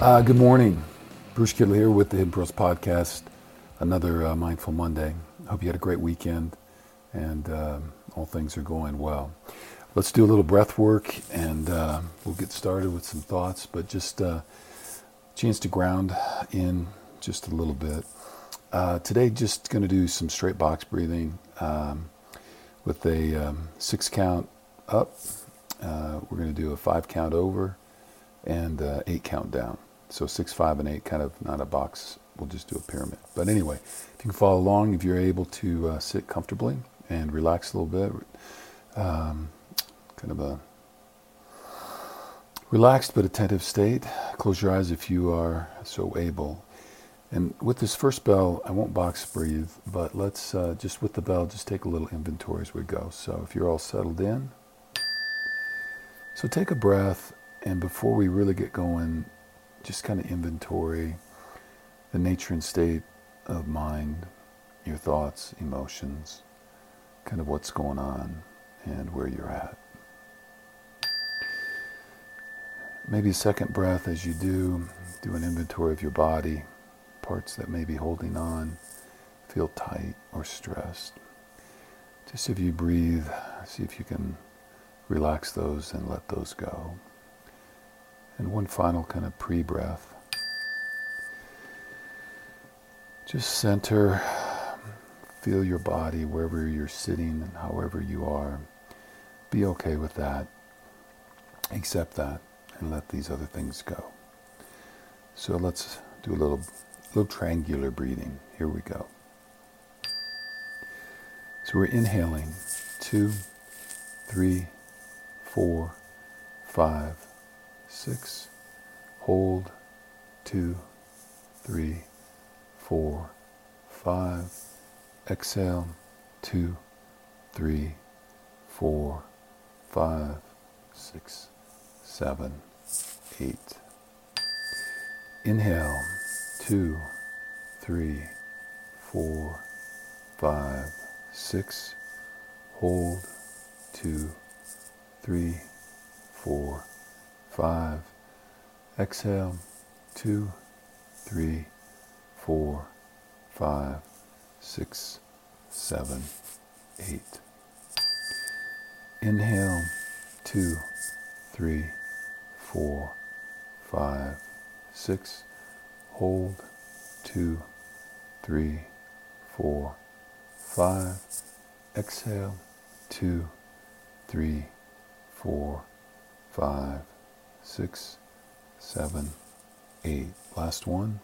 Uh, good morning. Bruce Kittle here with the Hidden Pearls Podcast. Another uh, Mindful Monday. Hope you had a great weekend and uh, all things are going well. Let's do a little breath work and uh, we'll get started with some thoughts, but just a uh, chance to ground in just a little bit. Uh, today, just going to do some straight box breathing um, with a um, six count up. We're going to do a five count over and eight count down. So six, five, and eight, kind of not a box. We'll just do a pyramid. But anyway, if you can follow along, if you're able to uh, sit comfortably and relax a little bit, um, kind of a relaxed but attentive state. Close your eyes if you are so able. And with this first bell, I won't box breathe, but let's uh, just with the bell, just take a little inventory as we go. So if you're all settled in, so take a breath, and before we really get going, just kind of inventory the nature and state of mind, your thoughts, emotions, kind of what's going on, and where you're at. Maybe a second breath as you do, do an inventory of your body, parts that may be holding on, feel tight or stressed. Just if you breathe, see if you can relax those and let those go. And one final kind of pre breath. Just center, feel your body wherever you're sitting and however you are. Be okay with that. Accept that and let these other things go. So let's do a little, little triangular breathing. Here we go. So we're inhaling two, three, four, five, six. Hold. Two, three, four, five. Exhale. Two, three, four, five, six, seven, eight. Inhale. Two, three, four, five, six. Hold. Two, three, four, five. Exhale, two, three, four, five, six, seven, eight. Inhale, two, three, four, five, six. Hold, two, three, four, five. Exhale, two, three, four, five, six, seven, eight. Last one.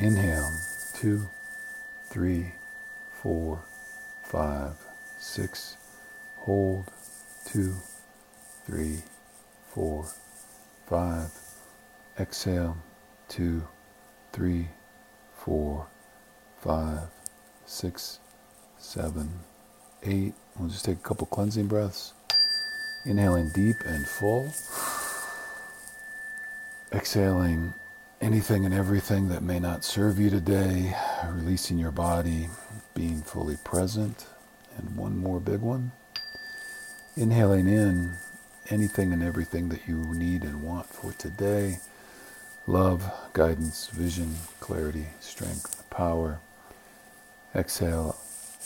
Inhale, two, three, four, five, six. Hold, two, three, four, five. Exhale, two, three, four, five, six, seven, eight. We'll just take a couple cleansing breaths. Inhaling deep and full. Exhaling anything and everything that may not serve you today. Releasing your body, being fully present. And one more big one. Inhaling in anything and everything that you need and want for today love, guidance, vision, clarity, strength, power. Exhale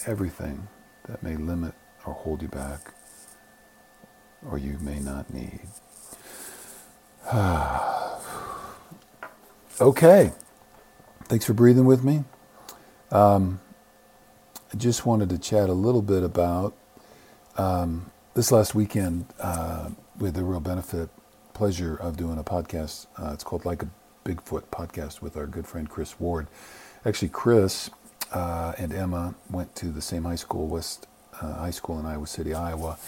everything that may limit or hold you back or you may not need. Ah. Okay. Thanks for breathing with me. Um, I just wanted to chat a little bit about um, this last weekend. Uh, with the real benefit, pleasure of doing a podcast. Uh, it's called Like a Bigfoot podcast with our good friend Chris Ward. Actually, Chris uh, and Emma went to the same high school, West uh, High School in Iowa City, Iowa.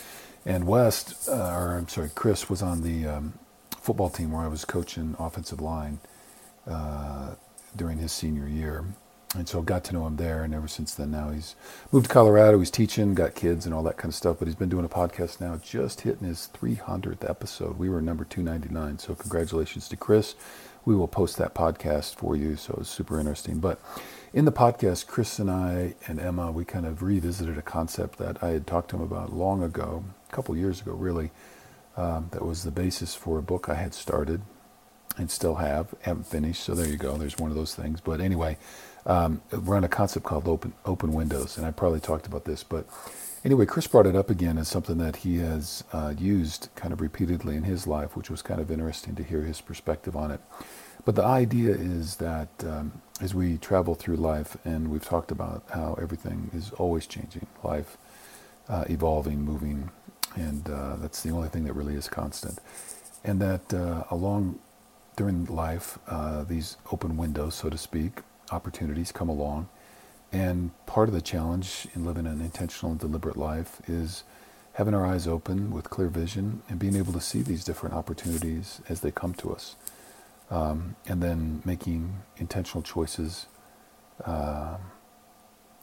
And West, uh, or I'm sorry, Chris was on the um, football team where I was coaching offensive line uh, during his senior year. And so got to know him there, and ever since then, now he's moved to Colorado. He's teaching, got kids, and all that kind of stuff. But he's been doing a podcast now, just hitting his 300th episode. We were number 299, so congratulations to Chris. We will post that podcast for you, so it's super interesting. But in the podcast, Chris and I and Emma, we kind of revisited a concept that I had talked to him about long ago, a couple years ago, really. Um, that was the basis for a book I had started and still have. Haven't finished, so there you go. There's one of those things. But anyway, um, we're on a concept called open open windows, and I probably talked about this, but anyway, Chris brought it up again as something that he has uh, used kind of repeatedly in his life, which was kind of interesting to hear his perspective on it. But the idea is that um, as we travel through life, and we've talked about how everything is always changing, life uh, evolving, moving, and uh, that's the only thing that really is constant. And that uh, along during life, uh, these open windows, so to speak, opportunities come along. And part of the challenge in living an intentional and deliberate life is having our eyes open with clear vision and being able to see these different opportunities as they come to us. Um, and then making intentional choices uh,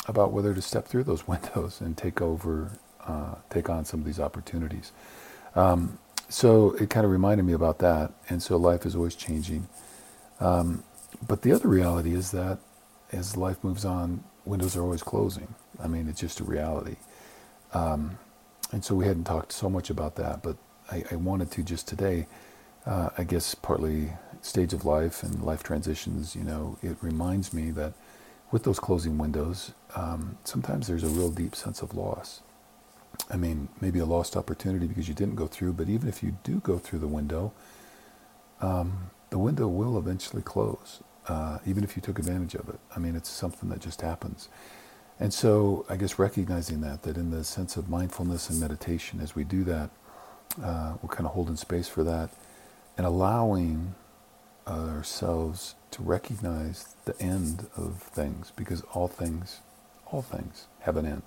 about whether to step through those windows and take over, uh, take on some of these opportunities. Um, so it kind of reminded me about that. And so life is always changing. Um, but the other reality is that as life moves on, windows are always closing. I mean, it's just a reality. Um, and so we hadn't talked so much about that, but I, I wanted to just today. Uh, I guess partly stage of life and life transitions. You know, it reminds me that with those closing windows, um, sometimes there's a real deep sense of loss. I mean, maybe a lost opportunity because you didn't go through, but even if you do go through the window, um, the window will eventually close uh, even if you took advantage of it. I mean, it's something that just happens. And so, I guess recognizing that, that in the sense of mindfulness and meditation, as we do that, uh, we're kind of holding space for that and allowing ourselves to recognize the end of things because all things, all things have an end.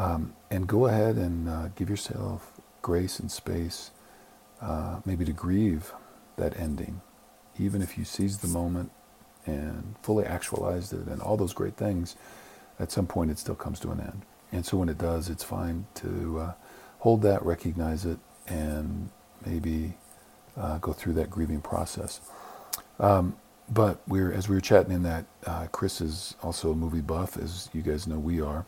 Um, and go ahead and uh, give yourself grace and space, uh, maybe to grieve that ending, even if you seize the moment and fully actualized it and all those great things, at some point it still comes to an end. And so when it does, it's fine to uh, hold that, recognize it, and maybe uh, go through that grieving process. Um, but we're as we were chatting in that, uh, Chris is also a movie buff, as you guys know we are,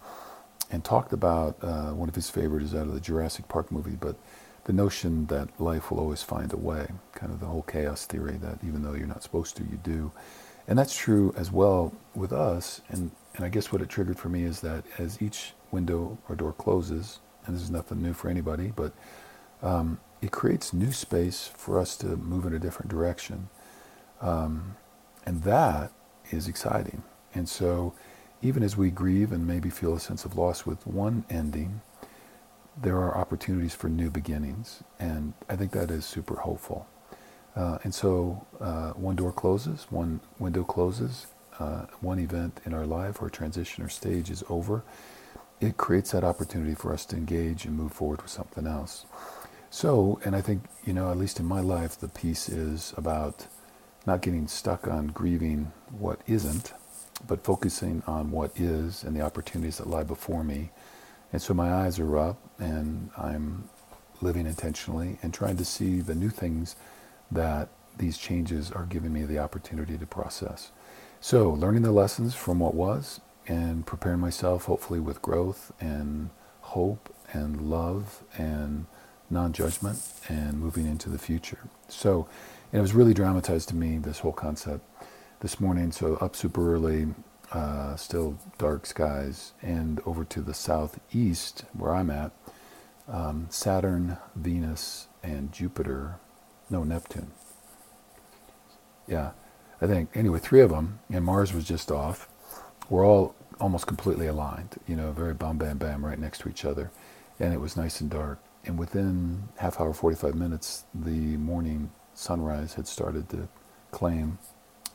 and talked about uh, one of his favorites out of the Jurassic Park movie, but the notion that life will always find a way, kind of the whole chaos theory that even though you're not supposed to, you do. And that's true as well with us. And, and I guess what it triggered for me is that as each window or door closes, and this is nothing new for anybody, but um, it creates new space for us to move in a different direction. Um, and that is exciting. And so, even as we grieve and maybe feel a sense of loss with one ending, there are opportunities for new beginnings. And I think that is super hopeful. Uh, and so uh, one door closes, one window closes, uh, one event in our life or transition or stage is over. It creates that opportunity for us to engage and move forward with something else. So, and I think, you know, at least in my life, the piece is about not getting stuck on grieving what isn't, but focusing on what is and the opportunities that lie before me. And so my eyes are up and I'm living intentionally and trying to see the new things that these changes are giving me the opportunity to process. So, learning the lessons from what was and preparing myself, hopefully, with growth and hope and love and non judgment and moving into the future. So, it was really dramatized to me, this whole concept this morning. So, up super early, uh, still dark skies, and over to the southeast, where I'm at, um, Saturn, Venus, and Jupiter no, Neptune. Yeah, I think, anyway, three of them, and Mars was just off. We're all almost completely aligned, you know, very bam, bam, bam, right next to each other. And it was nice and dark. And within half hour, 45 minutes, the morning sunrise had started to claim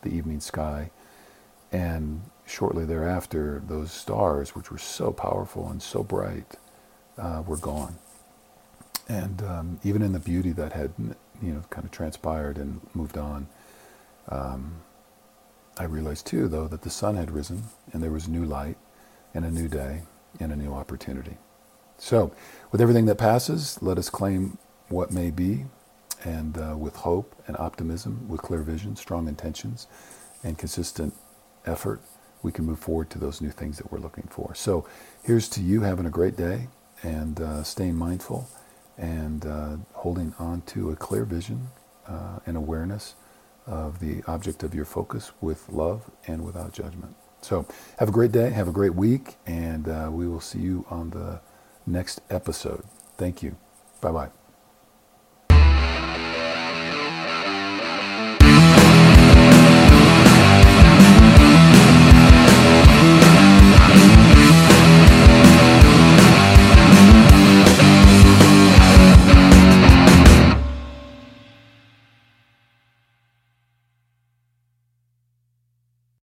the evening sky. And shortly thereafter, those stars, which were so powerful and so bright, uh, were gone. And um, even in the beauty that had you know, kind of transpired and moved on. Um, I realized too, though, that the sun had risen and there was new light and a new day and a new opportunity. So, with everything that passes, let us claim what may be, and uh, with hope and optimism, with clear vision, strong intentions, and consistent effort, we can move forward to those new things that we're looking for. So, here's to you having a great day and uh, staying mindful and uh, holding on to a clear vision uh, and awareness of the object of your focus with love and without judgment. So have a great day, have a great week, and uh, we will see you on the next episode. Thank you. Bye bye.